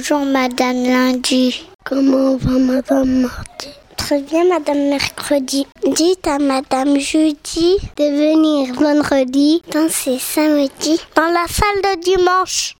Bonjour Madame Lundi. Comment va Madame Mardi Très bien Madame Mercredi. Dites à Madame Jeudi de venir vendredi danser samedi dans la salle de dimanche.